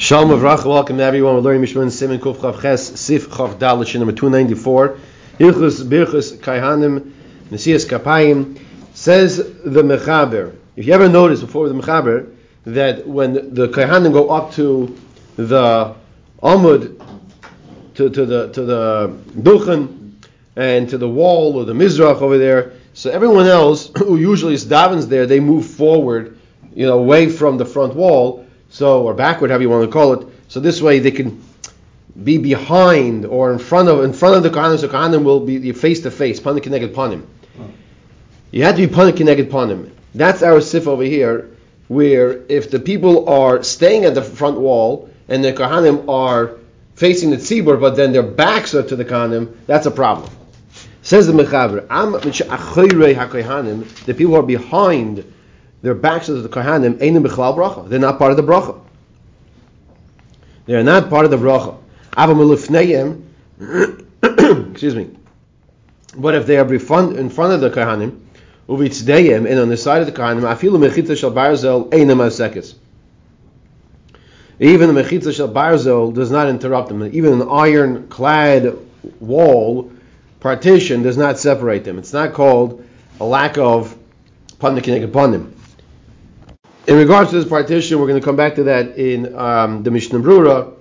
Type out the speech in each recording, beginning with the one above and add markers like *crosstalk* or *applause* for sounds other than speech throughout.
Shalom Avracha, welcome to everyone. We're learning Mishman Simon Kuf Chav Ches Sif Chav Dalit number 294. Hilchus Birchus Kaihanim Nesias Kapayim says the Mechaber. If you ever notice before the Mechaber that when the Kaihanim go up to the Amud to, to the to the Duchen and to the wall or the Mizrach over there, so everyone else *coughs* who usually is davens there, they move forward, you know, away from the front wall, so or backward, however you want to call it. So this way they can be behind or in front of in front of the Kohanim, so Kohanim will be face to face, panim keneged panim. You have to be panim keneged panim. That's our sif over here, where if the people are staying at the front wall and the Kohanim are facing the tzibur, but then their backs are to the Kohanim, that's a problem. Says the Mechaber, the people who are behind their backs to the Kohanim, Bracha. They're not part of the Bracha. They are not part of the Bracha. *coughs* excuse me. But if they are in front of the Kohanim, Uvitzdeim, and on the side of the Kohanim, Afilu Mechitza Shal Barzel, Asekis. Even the Mechitza Shal Barzel does not interrupt them. Even an iron-clad wall partition does not separate them. It's not called a lack of pandikinik upon them. In regards to this partition, we're going to come back to that in um, the Mishnah Brura,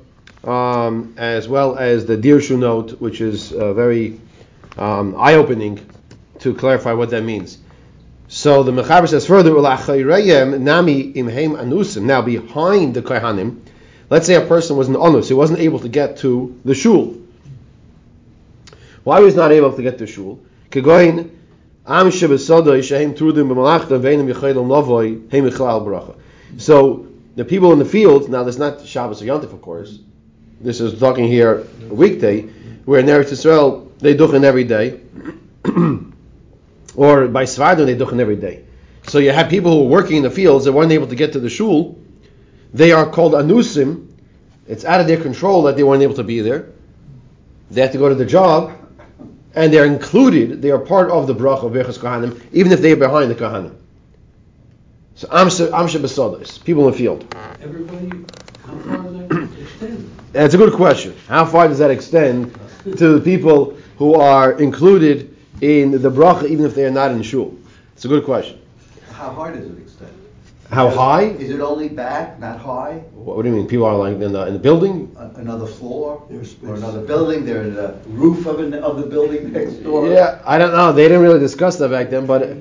um, as well as the Dirshu note, which is uh, very um, eye-opening to clarify what that means. So the Mechaber says further, nami imheim anusim. Now behind the kohanim, let's say a person was an anus, he wasn't able to get to the shul. Why was not able to get to the shul? Am heim bracha. So the people in the field now, there's not Shabbos or Yontif, of course. This is talking here a weekday, where in Eretz Yisrael they duchen every day, *clears throat* or by Svardon they duchen every day. So you have people who are working in the fields that weren't able to get to the shul. They are called anusim. It's out of their control that they weren't able to be there. They have to go to the job and they're included, they are part of the bracha of Berchas Kohanim, even if they are behind the Kohanim. So Amsha Besodas, people in the field. Everybody, how far does that extend? That's a good question. How far does that extend to the people who are included in the bracha, even if they are not in shul? It's a good question. How high does it extend? How high? Is it only back, not high? What do you mean? People are like in the, in the building? A- Another floor? There's space. Or another building? They're in the roof of, an, of the building next door? Yeah, I don't know. They didn't really discuss that back then, but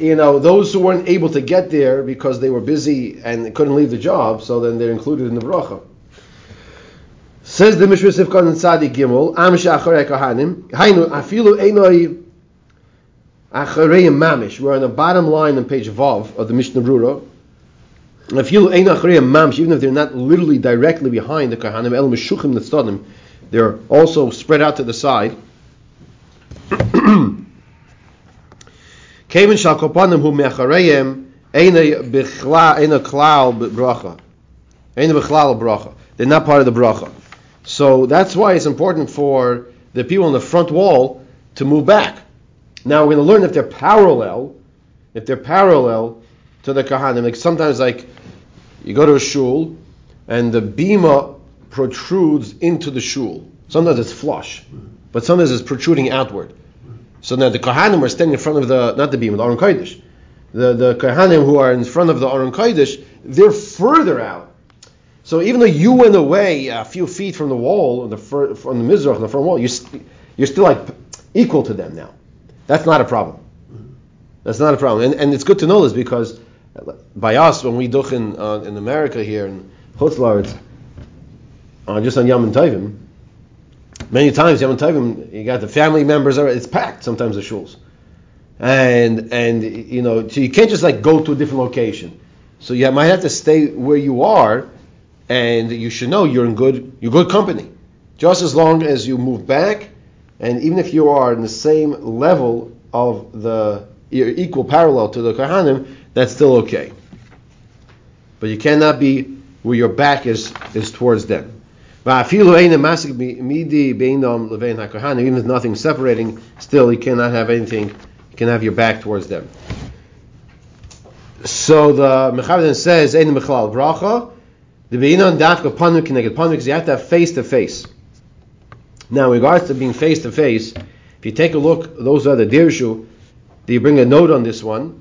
you know, those who weren't able to get there because they were busy and couldn't leave the job, so then they're included in the bracha. Says the Mishra Sifkan and Sadi Gimel, Am Shacharei Kohanim, Hainu Afilu Einoi Acharei Mamish. We're on the bottom line on page Vav of the Mishnah Brura. Afilu Einoi Acharei Mamish, even if they're not literally directly behind the Kohanim, El Meshuchim Netzadim, they're also spread out to the side. *clears throat* Kevin shal kopanim hu mechareim eine bichla eine klal bracha. Bracha. They're not part of the bracha. So that's why it's important for the people on the front wall to move back. Now we're going to learn if they're parallel, if they're parallel to the kahanim. Like sometimes, like you go to a shul and the bima protrudes into the shul. Sometimes it's flush, but sometimes it's protruding outward. So now the Kohanim are standing in front of the, not the beam, the Aron Kodesh. The, the Kohanim who are in front of the Aron Kodesh, they're further out. So even though you went away a few feet from the wall, the fir, from the Mizrach, the front wall, you're, st- you're still like equal to them now. That's not a problem. That's not a problem. And, and it's good to know this because by us, when we duch in, uh, in America here, in Chutz La'aretz, uh, just on Yom Tovim, Many times, Yom Tovim, you got the family members. Are, it's packed sometimes the shuls, and and you know, so you can't just like go to a different location. So you might have to stay where you are, and you should know you're in good you're good company. Just as long as you move back, and even if you are in the same level of the equal parallel to the Kohanim, that's still okay. But you cannot be where your back is is towards them. Even if nothing separating, still you cannot have anything. You can have your back towards them. So the Mechaber then says, "Ein mechlal bracha." The Be'inon Dafka Panu Kineged Panu because you have to have face to face. Now, in regards to being face to face, if you take a look, those are the Dirshu, you bring a note on this one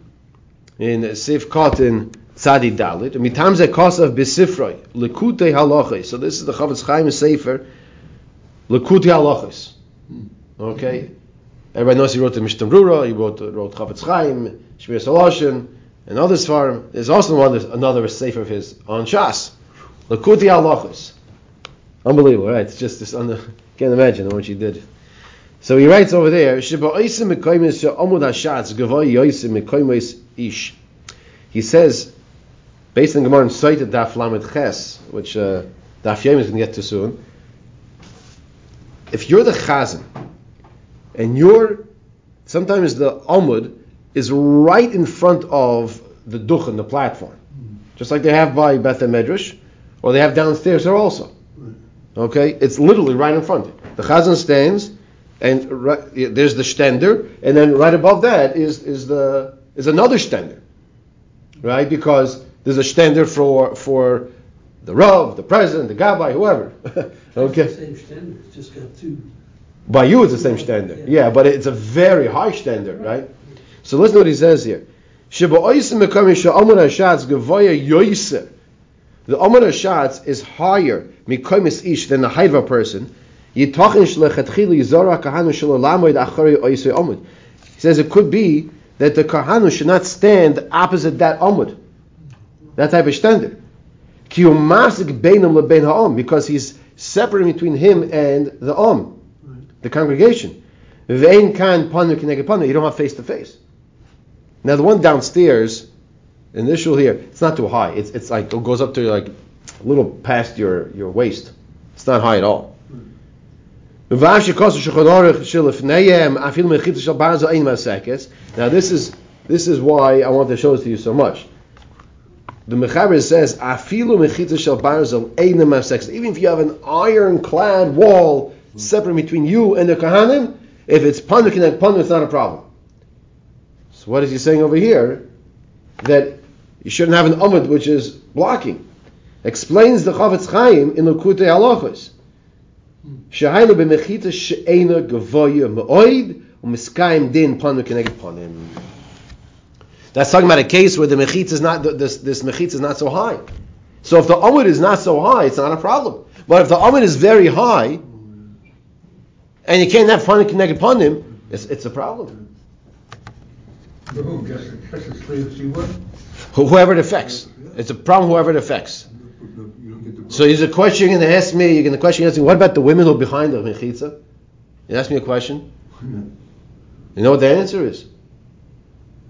in Sif Cotton Tzadi Dalit. Mitam ze kosav besifroi Likutei Halachos. So this is the Chofetz Chaim Sefer Likutei Halachos. Okay, everybody knows he wrote the Mishnah Brura. He wrote wrote Chofetz Chaim, Shmiras Haloshon, and others for him. There's also one another Sefer of his on Shas Likutei Halachos. Unbelievable, right? It's just this. Under, can't imagine what she did. So he writes over there. He says, based on Gemara cited Daf Lamed Ches, which uh, Daf Yom is going to get to soon. If you're the Chazan, and you're sometimes the Amud is right in front of the Duchen, the platform, just like they have by Beth Medrash, or they have downstairs there also. Okay, it's literally right in front. The Chazan stands and right, there's the stender, and then right above that is is the is another stender, right? Because there's a stender for for the rav, the president, the gabbai, whoever. *laughs* okay. It's the same standard, it's just got two. By you, it's the same stender. Yeah, but it's a very high stender, right? So listen to what he says here. Shiba oisim mekami sha'amur hashatz gavoya yoiser. The amur hashatz is higher ish than the height of a person. He says it could be that the kahanu should not stand opposite that amud, that type of standard. Because he's separating between him and the om, the congregation. You don't have face to face. Now the one downstairs, in this here, it's not too high. It's, it's like it goes up to like a little past your, your waist. It's not high at all. Now this is this is why I want to show this to you so much. The Mechaber says. Even if you have an ironclad wall separate between you and the Kahanim, if it's panuk and panuk, it's not a problem. So what is he saying over here? That you shouldn't have an amud which is blocking. Explains the Chofetz Chaim in Likutei Halachos. Shahayla b'mechita she'ena gavoya me'oid u'miskayim din panu keneged panim. That's talking about a case where the mechitza is not this this mechitza is not so high. So if the amud is not so high, it's not a problem. But if the amud is very high, and you can't have panu keneged panim, it's, it's a problem. Whoever it affects, it's a problem. Whoever it affects. So here's a question you're going to ask me. You're going to question ask me. What about the women who are behind the mechitza? You ask me a question. You know what the answer is?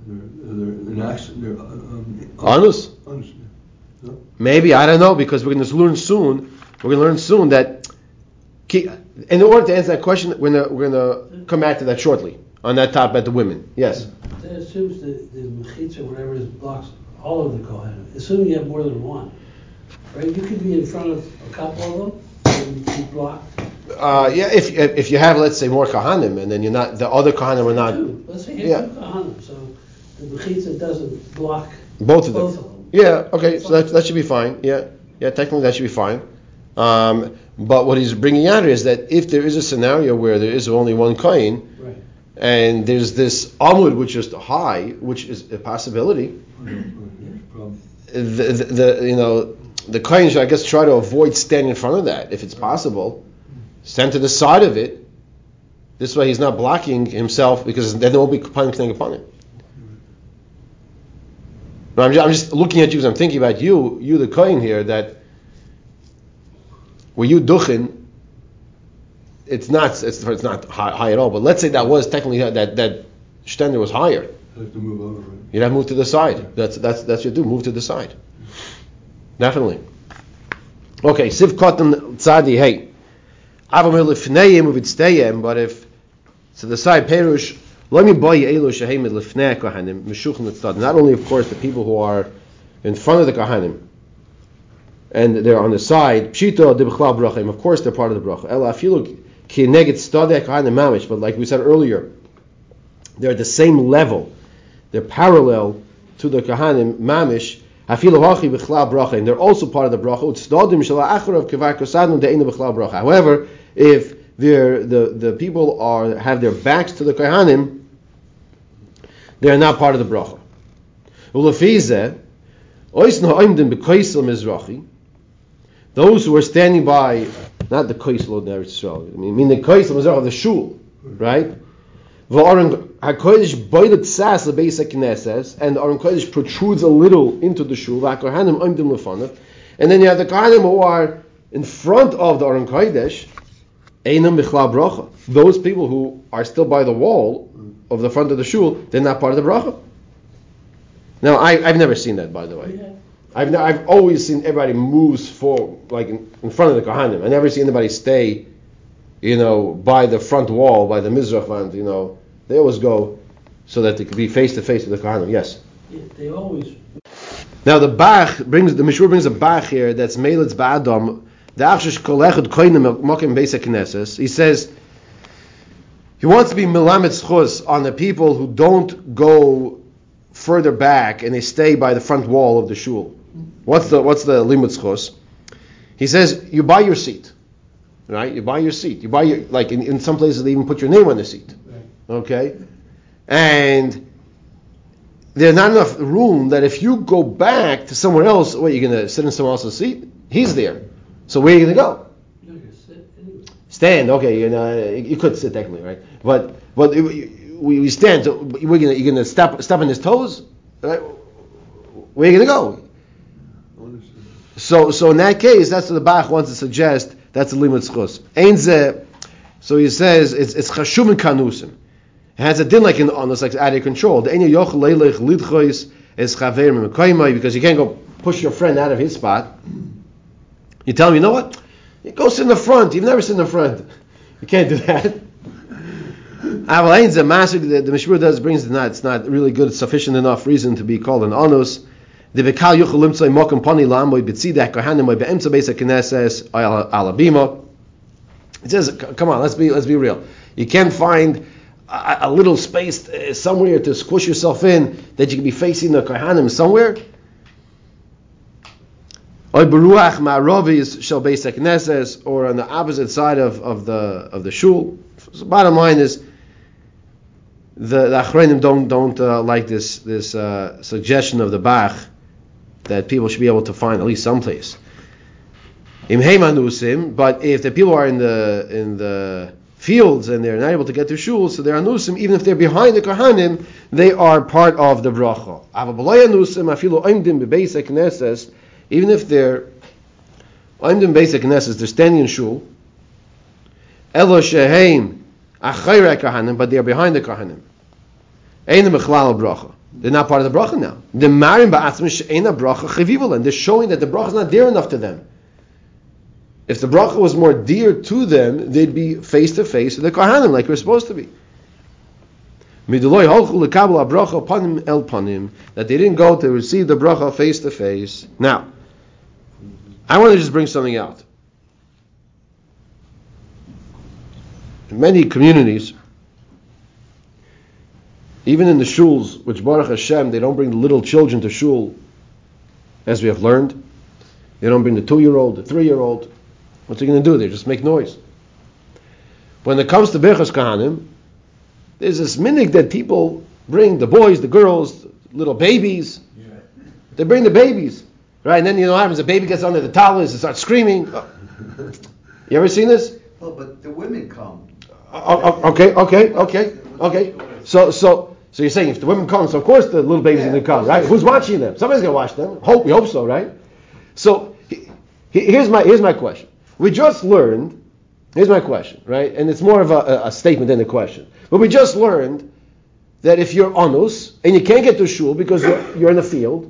They're, they're, they're, um, Honest? honest. No? Maybe I don't know because we're going to learn soon. We're going to learn soon that in order to answer that question, we're going to, we're going to come back to that shortly on that topic at the women. Yes. That assumes that the mechitza, whatever is blocks all of the kohanim. Assuming you have more than one, right? You could be in front of a couple of them and be blocked. Uh, yeah, if if you have let's say more kahanim and then you're not the other kahanim are not Two. Let's say you yeah. two kohanim, so the mechitza doesn't block both of them. both of them. Yeah, okay, so that, that should be fine. Yeah, yeah, technically that should be fine. Um, but what he's bringing out is that if there is a scenario where there is only one coin, Right. and there's this amud which is high, which is a possibility, the, the, the you know the coin should I guess try to avoid standing in front of that if it's possible. Stand to the side of it. This way he's not blocking himself because then there won't be punishing upon him. But I'm just, I'm just looking at you because I'm thinking about you, you the coin here, that were you duchin, it's not it's, it's not high, high at all. But let's say that was technically that that stender was higher. You Have to move over, right? You'd have to move to the side. That's that's that's your do. Move to the side. Definitely. Okay, siv kotten tzadi hey. Avamil lifneim uvidsteyem, but if to the side perush kohanim. Not only of course the people who are in front of the kohanim and they're on the side. Of course they're part of the bracha. Kohanim. But like we said earlier, they're at the same level. They're parallel to the Kahanim Mamish. And they're also part of the bracha. However, if the the people are have their backs to the kohanim, they are not part of the bracha. Those who are standing by, not the koisel of Eretz Yisrael, I mean, the koisel of the shul, right? V'aron hakodesh boilet sas lebeis knesses, and the Aron Kodesh protrudes a little into the shul. V'akohanim oimdim lefanav, and then you have the kohanim who are in front of the Aron Kodesh. Einam bichlal bracha. Those people who are still by the wall of the front of the shul, they're not part of the bracha. Now, I, I've never seen that, by the way. Yeah. I've, I've always seen everybody moves for like in, in front of the kohanim. I never see anybody stay, you know, by the front wall, by the mizrach and you know, they always go so that they could be face to face with the kohanim. Yes. Yeah, They always, Now the Bach brings the Mishur brings a Bach here that's Melitz Ba'adam. The Achshish Kolechad Koinim Mokim Beis Knesses. He says he wants to be Milamed Schus on the people who don't go further back and they stay by the front wall of the shul. What's the what's the limud schus? He says you buy your seat, right? You buy your seat. You buy your like in, in some places they even put your name on the seat, okay? And there's not enough room that if you go back to somewhere else, what you're gonna sit in someone else's seat? He's there. So where are you gonna go? you're gonna. Stand. Okay, you know you could sit technically, right? But but we, we stand. So we're gonna you're gonna step step on his toes. Right? Where are you gonna go? So so in that case, that's what the Bach wants to suggest. That's a limit schus. So he says it's it's chashum and kanusim. Has a din like in on this like out of control. The because you can't go push your friend out of his spot. You tell him, you know what? You go sit in the front. You've never sit in the front. *laughs* You can't do that. *laughs* Ze master the, the Mishmur does brings it not. It's not really good, sufficient enough reason to be called an onus. The bekal yuchel mokum pani lamoy betzidek kohanim moy beemtza alabima. It says, come on, let's be let's be real. You can't find a, a little space uh, somewhere to squish yourself in that you can be facing the kohanim somewhere. Oy beruach shel or on the opposite side of, of the of the shul. So bottom line is the, the don't don't uh, like this this uh, suggestion of the Bach that people should be able to find at least someplace. Im heimanusim, but if the people are in the in the fields and they're not able to get to shul, so they're anusim, even if they're behind the kohanim, they are part of the bracha. Even if they're oimdim basic knesses, they're standing in shul. Elo sheheim achayre kohanim, but they're behind the kohanim. They're not part of the bracha now. They're showing that the bracha is not dear enough to them. If the bracha was more dear to them, they'd be face to face with the kohanim like we're supposed to be. That they didn't go to receive the bracha face to face. Now, I want to just bring something out. In many communities, even in the shuls, which Baruch Hashem, they don't bring the little children to shul, as we have learned. They don't bring the two-year-old, the three-year-old. What's he going to do? They just make noise. When it comes to Berchas Kahanim, there's this minig that people bring the boys, the girls, little babies. They bring the babies, right? And then you know what happens? The baby gets under the towels and starts screaming. Oh. *laughs* You ever seen this? Well, but the women come. Oh, oh, oh, okay, okay, okay, okay. So, so, so you're saying if the women come, so of course the little babies Yeah, going to come, right? Who's watching them? Somebody's going to watch them. Hope we hope so, right? So, he- here's my here's my question. We just learned. Here's my question, right? And it's more of a, a- a statement than a question. But we just learned that if you're onus and you can't get to shul because you're, you're in the field,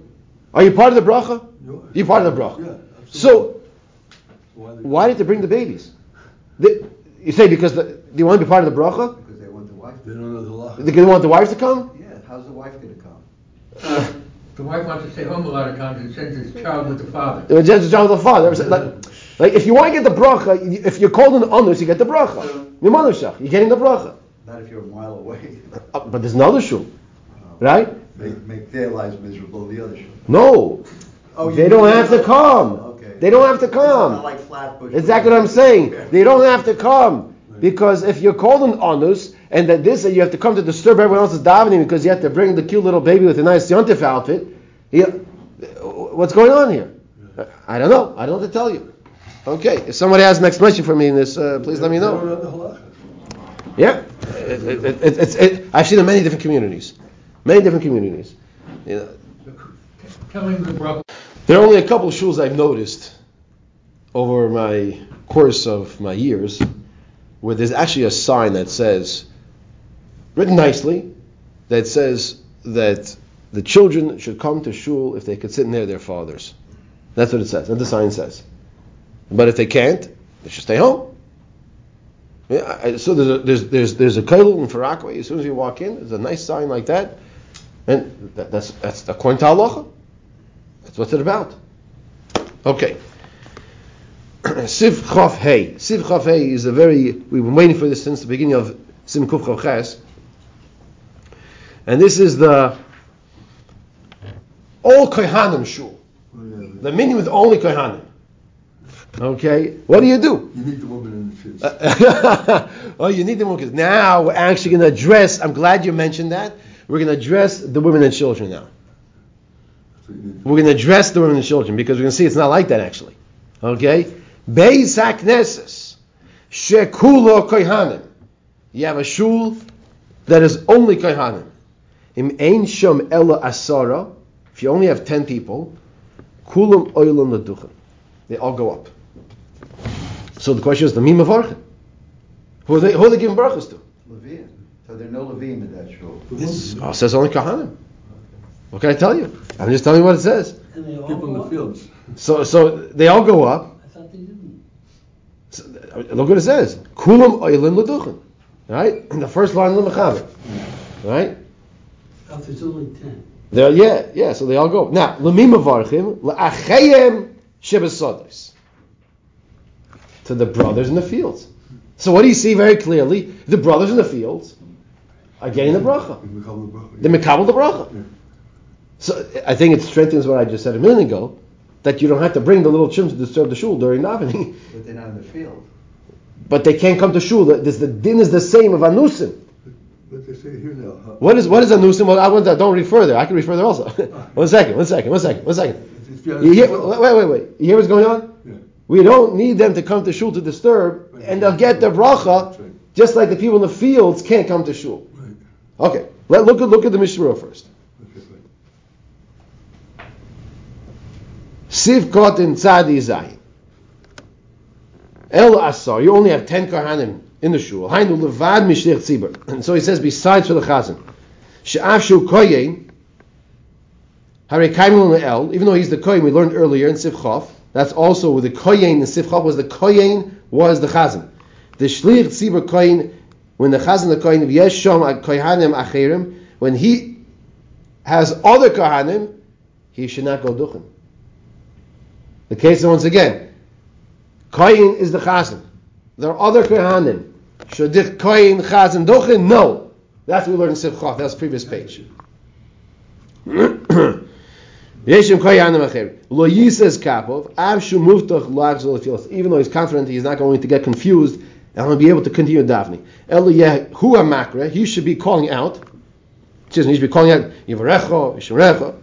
are you part of the bracha? No. You're part of the bracha. Yeah. So Why why did they bring the babies? They, you say because the, do you want to be part of the bracha? Because they want the wife. They don't know the law. They want the wives to come? Yeah, how's the wife gonna come? The wife wants to stay home a lot of times and sends his child with the father. It was just the job of the father. It Like, like if you want to get the bracha, if you're called an honors, you get the bracha. Mimanushach, you're getting the bracha. Not if you're a mile away. *laughs* Uh, but there's another shul, right? Make, make their lives miserable, the other show. No, Oh, they don't have to come. Okay. They don't have to It's come. like Flatbush. Exactly what I'm saying. They don't have to come. Because if you're called an onus, and that this, you have to come to disturb everyone else's davening because you have to bring the cute little baby with a nice yontif outfit, you, what's going on here? I don't know. I don't know what to tell you. Okay, if somebody has an explanation for me in this, uh, please let me know. have the halacha. Yeah, it, it, it, I've seen it in many different communities, many different communities. You know, there are only a couple of shuls I've noticed over my course of my years where there's actually a sign that says, written nicely, that says that the children should come to shul if they could sit near their fathers. That's what it says. That's the sign says. But if they can't, they should stay home. Yeah, I- so there's a, there's there's there's a kailul in Far Rockaway. As soon as you walk in, there's a nice sign like that, and that, that's that's according to halacha. That's what it's about. Okay. *clears throat* Siv Chof Hey. Siv Chof Hey is a very, we've been waiting for this since the beginning of Sim Kuf Ches. And this is the all Kohanim shul. Oh, The meaning with only Kohanim. Okay? What do you do? You need the woman and the kids. Uh, *laughs* oh, you need the because now we're actually going to address. I'm glad you mentioned that. We're going to address the women and children now. That's what you need. We're going to address the women and children because we're going to see it's not like that actually. Okay? Beis HaKnesses Shekulo Kohanim. You have a shul that is only Kohanim. Im Ein Shom Ella Asara. If you only have 10 people, Kulam Oilam Laduchan. They all go up. So the question is the Mima Varchin. Who are they, who are they giving brachas to? Levine. So there are no Levine in that shul. This oh, says only Kohanim. What can I tell you? I'm just telling you what it says. And they all People in go the up? fields. So, so they all go up. I thought they didn't. So, uh, look what it says. Kulam oilim leduchen. Right? In the first line of the Mechaber. Right? Oh, there's only ten. They're, yeah, yeah, so they all go. Now, lemim avarchim, le'achayim shebesodos. To the brothers in the fields. So what do you see very clearly? The brothers in the fields are getting the bracha. The bracha. They mekabel the bracha. Yeah. So I think it strengthens what I just said a minute ago, that you don't have to bring the little children to disturb the shul during davening. But they're not in the field. But they can't come to shul. The, this, the din is the same of anusim. But they say here now. huh? What is what is anusim? Well, I want that. Don't read further. I can read further also. *laughs* one second. One second. One second. One second. It's- it's beyond- You hear, wait, wait, wait. You hear what's going on? We don't need them to come to shul to disturb, and they'll get their bracha, just like the people in the fields can't come to shul. Okay. Let look at look at the Mishra first. Fine. In tzadi zayin. El asar. You only have ten karhanim in the shul. Hainu levad mishlich tzibur. And so he says, besides for the chazan, she'af shu koyin. Hare kaimel el. Even though he's the koyin, we learned earlier in Siv Chof. That's also the koyin The Siv was the koyin was the chazan. The shlich tzibur koyin. When the chazan the koyin yesh shom kohanim acherim. When he has other kohanim, he should not go duchen. The case once again, Koyin is the Chazan. There are other Kohanim. Shadich Koyin Chazan Dochin? No. That's what we learned in Sivchot. That's previous page. *clears throat* Even though he's confident he's not going to get confused and he'll be able to continue davening. Elu Makre. He should be calling out. Excuse me, he should be calling out Yivarecho, Yisharecho.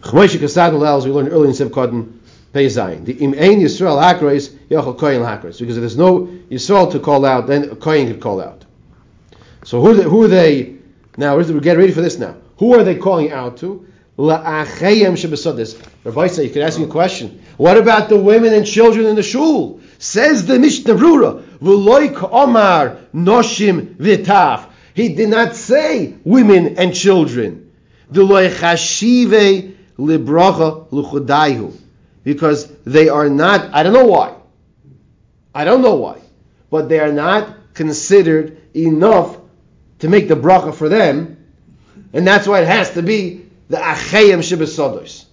Chmoish Kasad Lel, as we learned earlier in Sevkodin, Pei Zayin. The Im Ein Yisrael Hakreis, Yochel Koyin Hakreis. Because if there's no Yisrael to call out, then a Koyin could call out. So who, who are they, now We're getting ready for this now. Who are they calling out to? La'achayim shebesodis. Rabbi said, you could ask me a question. What about the women and children in the shul? Says the Mishnah Brura, V'loi Omar noshim v'taf. He did not say women and children. Because they are not, I don't know why. I don't know why. But they are not considered enough to make the bracha for them. And that's why it has to be the achayim shebesodos.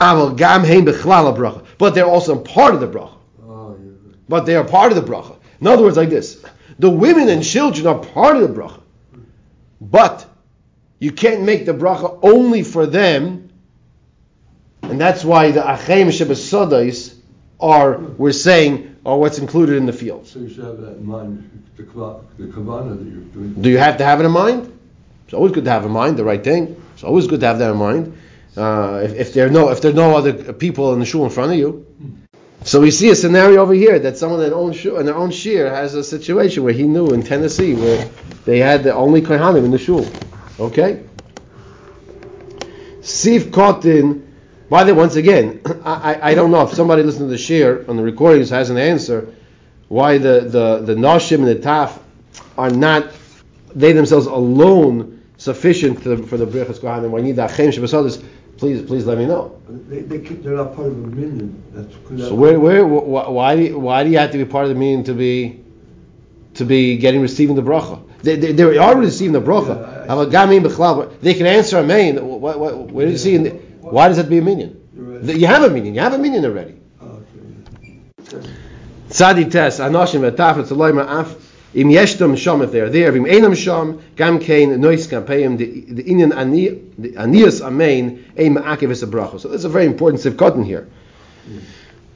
Aval gam heim bechlal bracha. But they're also part of the bracha. Oh, yeah. But they are part of the bracha. In other words, like this: the women and children are part of the bracha. But you can't make the bracha only for them, and that's why the Achem Shebesodais are, we're saying, are what's included in the field. So you should have that in mind, the the kavana that you're doing. Do you have to have it in mind? It's always good to have in mind the right thing. It's always good to have that in mind. Uh, if, if there are no if there are no other people in the shul in front of you, so we see a scenario over here that someone in their own shul, in their own shir has a situation where he knew in Tennessee where they had the only kohanim in the shul. Okay. Sif Kotin. By the way, once again, I, I, I don't know if somebody listening to the shir on the recordings has an answer why the the the nashim and the taf are not they themselves alone sufficient to, for the brichas kohanim. Why you need the achem shebesadis? Please, please let me know. They, they, keep- they're not part of a minion. That's. So where, where, wh- why, do you, why do you have to be part of the meeting to be, to be getting receiving the bracha? They, they, they are receiving the bracha. Yeah, I- I- They can answer a main. What, what, where do you see? In the, why does that be a minion? You're right. The- You have a minion. You have a minion already. Tzadi tes anoshim etaf etzaloi ma'af im yeshtam sham if they are there. Im einam sham gam kein nois kampeim the the inyan anias amein ein ma'akev es a bracha. So there's a very important sivkotin here.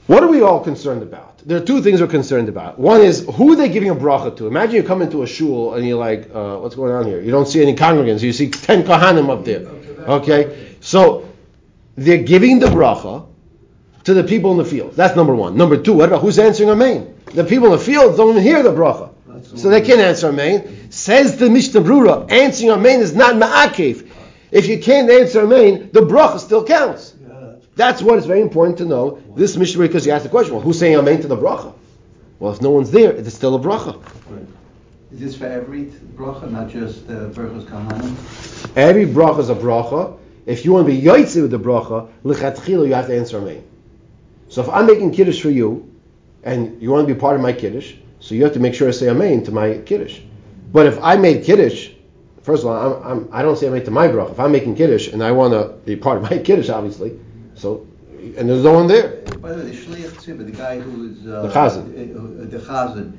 What are we all concerned about? There are two things we're concerned about. One is who are they giving a bracha to? Imagine you come into a shul and you're like, uh, what's going on here? You don't see any congregants. You see ten kohanim up there. Okay, so they're giving the bracha to the people in the field. That's number one. Number two, what about who's answering Amen? The people in the field don't even hear the bracha. So they can't answer Amen. Says the Mishnah Brura, answering Amen is not ma'akev. If you can't answer Amen, the bracha still counts. Yeah, that's what is very important to know. This Mishnah because you asked the question, well, who's saying Amen to the bracha? Well, if no one's there, it's still a bracha. right. Is this for every bracha, not just uh, Berchos Kahanim? Every bracha is a bracha. If you want to be yoitzi with the bracha, lichatchila, you have to answer Amen. So if I'm making kiddush for you, and you want to be part of my kiddush, so you have to make sure I say Amen to my kiddush. But if I made kiddush, first of all, I'm, I'm, I don't say Amen to my bracha. If I'm making kiddush and I want to be part of my *laughs* kiddush, obviously, so and there's no one there. By the way, the shliach tzibah, the guy who is uh, The chazan. uh, uh, the chazan,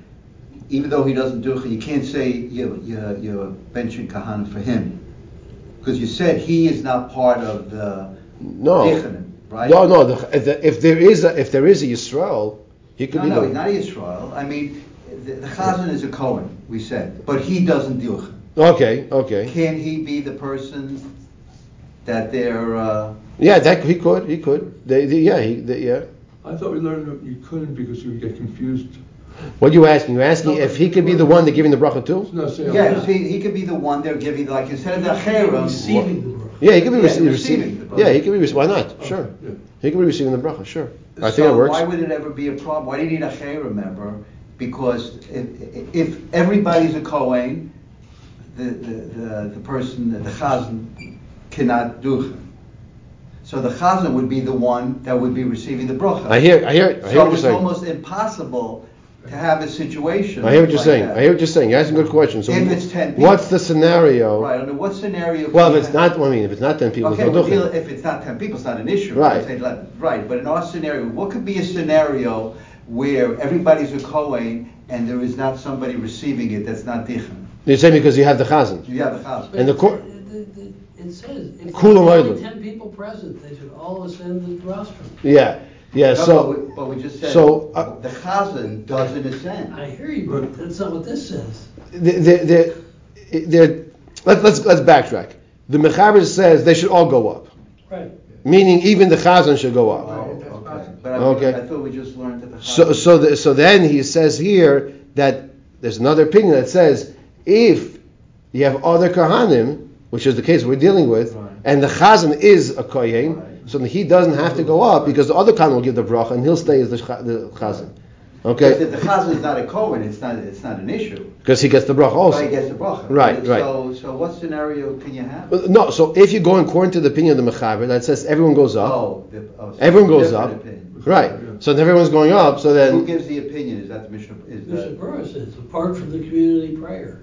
even though he doesn't do it, you can't say you you you're benching kahanim for him, because you said he is not part of the No, dichanim, right? no, no. The, if, the, if there is a if there is a Yisrael, he could No, be no, the he's not Yisrael. I mean, the, the chazan is a Cohen, we said, but he doesn't do it. Okay, okay. Can he be the person that they're? Uh, Yeah, that he could, he could. They, they, yeah, he, they, yeah. I thought we learned that you couldn't because you would get confused. What are you asking? You're asking if he could be the one that giving the bracha too? No, say, yeah, he, he could be the one they're giving, like instead of the cherim. Receiving the bracha. Yeah, he could be Yeah, receiving. receiving the bracha. yeah, he could be. rece- Why not? Oh, sure, Yeah. he could be receiving the bracha. Sure, I think so it works. why would it ever be a problem? Why do you need a cherim member? Because if, if everybody's a Kohen, the, the, the, the person, the chazan, cannot do it. So the chazan would be the one that would be receiving the bracha. I hear, I hear, I hear So what you're it's almost impossible to have a situation. I hear what you're like saying. that. I hear what you're saying. You're asking good questions. So If it's 10 people, what's the scenario? Right, under what scenario? Well, if it's have- not, I mean, if it's not ten people, Okay, it's no we're deal- if it's not ten people, it's not an issue. Right. Say Right, but in our scenario, what could be a scenario where everybody's a Kohen and there is not somebody receiving it that's not Dichon? You're saying because you have the chazan. You have the chazan. And the court- It- it- It says, if there's Kula only ten people present, they should all ascend the rostrum. Yeah, yeah. No, So but we- But we just said, so, uh, the chazan doesn't ascend. I hear you, but that's not what this says. they're, they're, they're, let, let's let's backtrack. The mechaber says they should all go up, Right. meaning even the chazan should go up. Oh, okay. But I, Okay. I thought we just learned that the chazan. So so the, so then he says here that there's another opinion that says if you have other kahanim, which is the case we're dealing with, Right. and the chazan is a kohen, Right. So he doesn't have to go up because the other kahanim will give the bracha and he'll stay as the, cha- the chazan. If the chazan is not a Kohen, it's not, it's not an issue. because he gets the bracha But he gets the bracha. Right, right. So, so what scenario can you have? No, so if you go according to the opinion of the mechaber that says everyone goes up, Oh, the- oh, so everyone goes up, opinion. right? So if everyone's going up, so then. Who gives the opinion? Is that the mission? Is Bishop that, Burris says, apart from the community prayer.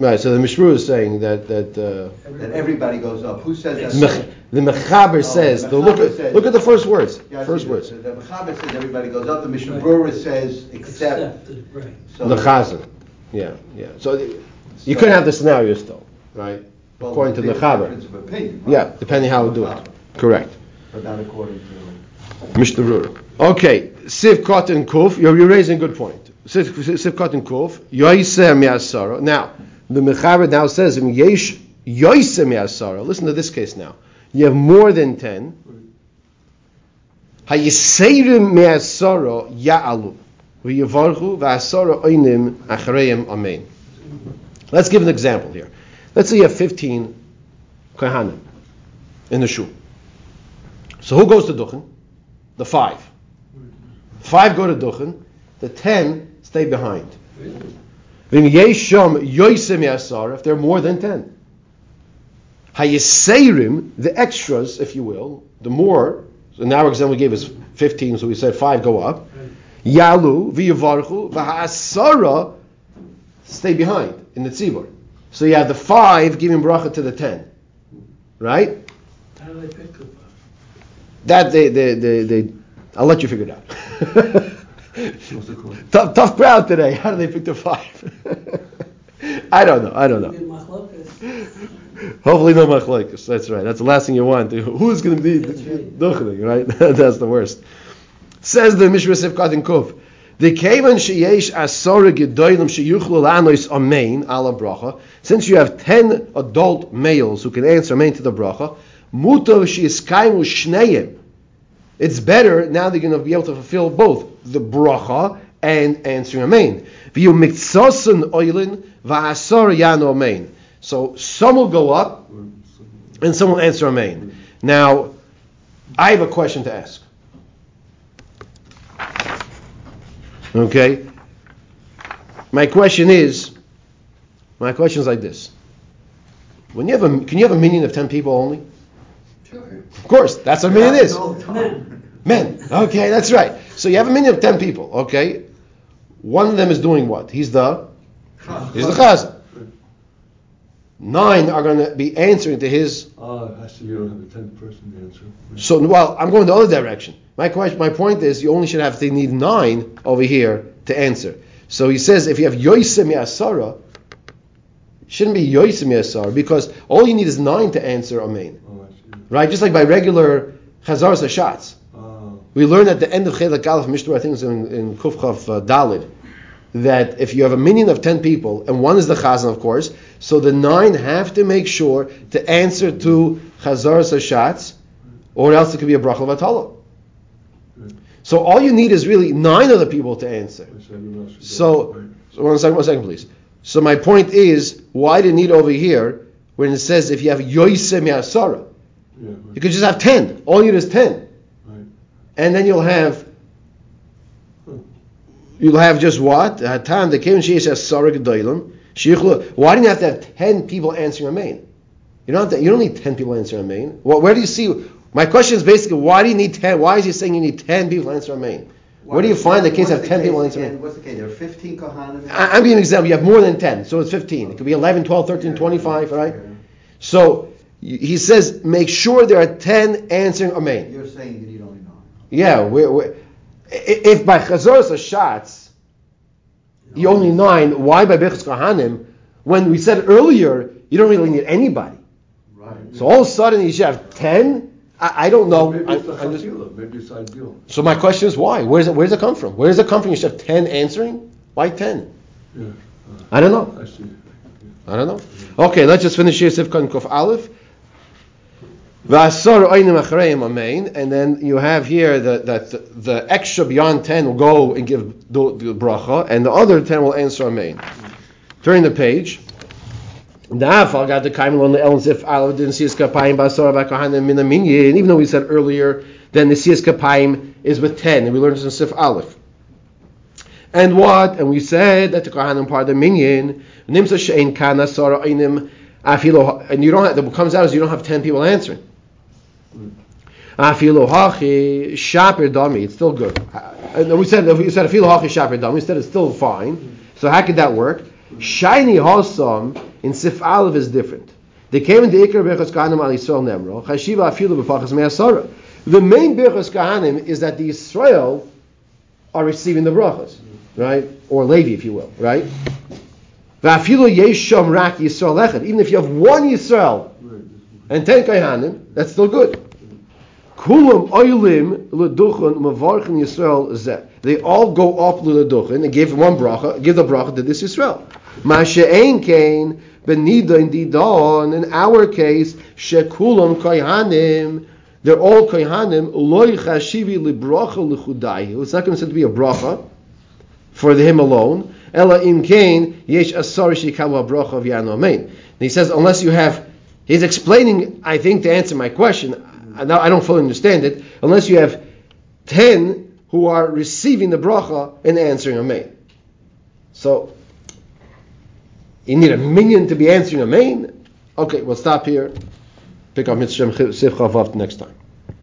Right. So the mishru is saying that that. Uh, that everybody goes up? Who says that? Mech- the mechaber says, the the look at says- look at the first words. Yeah, first see words. The, the Mechaber says everybody goes up. The Mishnah Right. Says except. Accepted, right. So the chazan. Yeah, yeah. So the- You could have the scenario still, right? Well, according to the there's Chaber. difference of opinion, right? Yeah, depending how we do it. Correct. But not according to. Mishnah Berurah. Okay, Siv Kot and Kuf. You're, you're raising a good point. Siv, Siv Kot and Kuf. Yoiseh mi'asara. Now, the Mechaber now says, "Im yesh mi'asara." Listen to this case now. You have more than ten. Hayiseirim mi'asara ya'alu. V'yivarchu v'asara oinim achareim amen. Let's give an example here. Let's say you have 15 kohanim in the shul. So who goes to Duchen? The five. Five go to Duchen. The ten stay behind. V'im yesham yoisem yasar, If they're more than ten. Hayiseirim, the extras, if you will, the more. So now our example we gave is 15, so we said five go up. Yalu v'yavarchu v'ha'asara stay behind in the tzibur. So you have the five giving bracha to the ten, right? How do they pick the? That they they they, they I'll let you figure it out. *laughs* What's it called? tough tough crowd today. How do they pick the five? *laughs* I don't know. I don't know. Hopefully no machlokes. That's right. That's the last thing you want. Who's going to be That's right. duchening, right? *laughs* That's the worst. Says the Mishra Sifkat in Kuf. The kavan sheyesh asora gedolim sheyuchlu lanois amein ala bracha. Since you have ten adult males who can answer amein to the bracha, mutav sheyiskaimu shneim. It's better now they're going to be able to fulfill both the bracha and answering va'asor yano amein. So some will go up and some will answer amein. Now, I have a question to ask. Okay? My question is, my question is like this. When you have a, can you have a minion of 10 people only? Of course, that's what a minion is. Men. Okay, that's right. So you have a minion of 10 people, okay? One of them is doing what? He's the, he's the chazan. Nine are going to be answering to his Ah, actually, you don't have a tenth person to answer. So, well, I'm going the other direction. My question, my point is, you only should have to need nine over here to answer. So he says, if you have yoisem yasara, it shouldn't be yoisem yasara because all you need is nine to answer amen, Oh. Right? Just like by regular chazar shots. Ah, We learn at the end of Chelak Aleph Mishnah, I think it's in, in Kufchav uh, Dalid, that if you have a minion of ten people and one is the chazan, of course, so the nine have to make sure to answer to chazar shots, or else it could be a bracha of atala. Good. So all you need is really nine other people to answer. I said everyone else should go. So, so one second, one second, please. So my point is, why do you need over here when it says if you have yoisem yasara? Yeah, You could just have ten. All you need is ten. right. and then you'll have you'll have just what uh, hatan the kevin sheish has sarah gedolim sheichlu. Why do you have to have ten people answering a main? You don't have to, you don't need ten people answering a main. Well, where do you see? My question is basically why do you need ten? Why is he saying you need ten people answering answer a main? Where do you find the case of ten people answering? again? What's the case? There are 15 Kohanim. I- I'm giving an example. You have more than 10, so it's 15. It could be 11, 12, 13, 25, right? So y- he says, make sure there are 10 answering Amen. You're saying you need only nine. Yeah, we're, we're, if by Chazoros are shots, you only nine, why by Bechus Kohanim? When we said earlier, you don't really need anybody. Right. So all of a sudden you should have 10? I, I don't know. Maybe it's the I'm just- Maybe it's ideal. so my question is why? Where does it, where does it come from? Where does it come from? You should have 10 answering? Why 10? Yeah. I don't know. I. I don't know. Okay, let's just finish here. Sifkan Kuf Aleph. V'asar oinim achreim amein, and then you have here that that the, extra beyond ten will go and give the, bracha, and the other ten will answer amein. Turn the page. Even though we said earlier, then the siyas kapayim is with ten, and we learned this in Sif Aleph. And what? And we said that the Kohanim part of the minyan, nimsa she'en kana sara einim and you don't have, what comes out is you don't have ten people answering. Afilo hachi shaper dami, it's still good. Uh, And we said we said afilo hachi shaper dami, we said it's still fine. So how could that work? Shiny hasam in sif aleph is different. They came in the ikar bechas kahanim al Yisrael nemro chashiva afilo b'pachas me'asara. The main bechas kahanim is that the Israel are receiving the brachas, right? Or Levi, if you will, right? Va'afilu yesh sham rak Yisrael echad. Even if you have one Yisrael and ten kahanim, that's still good. Kulam oilim leduchon mavarchin Yisrael zeh. They all go up leduchon and give one bracha, give the bracha to this Yisrael. Ma'ashe'ein kain benida in didon. In our case, shekulam kohanim. They're all kohanim. Loy chashivi libracha lechudai. It's not going to be a bracha for him alone. Ella im kain yesh asar shikalu bracha of yanu. And he says unless you have, he's explaining. I think to answer my question. Now I don't fully understand it. Unless you have ten who are receiving the bracha and answering amen. So you need a minyan to be answering amen. Okay, we'll stop here. Pick up Mitzvah Sivcha next time.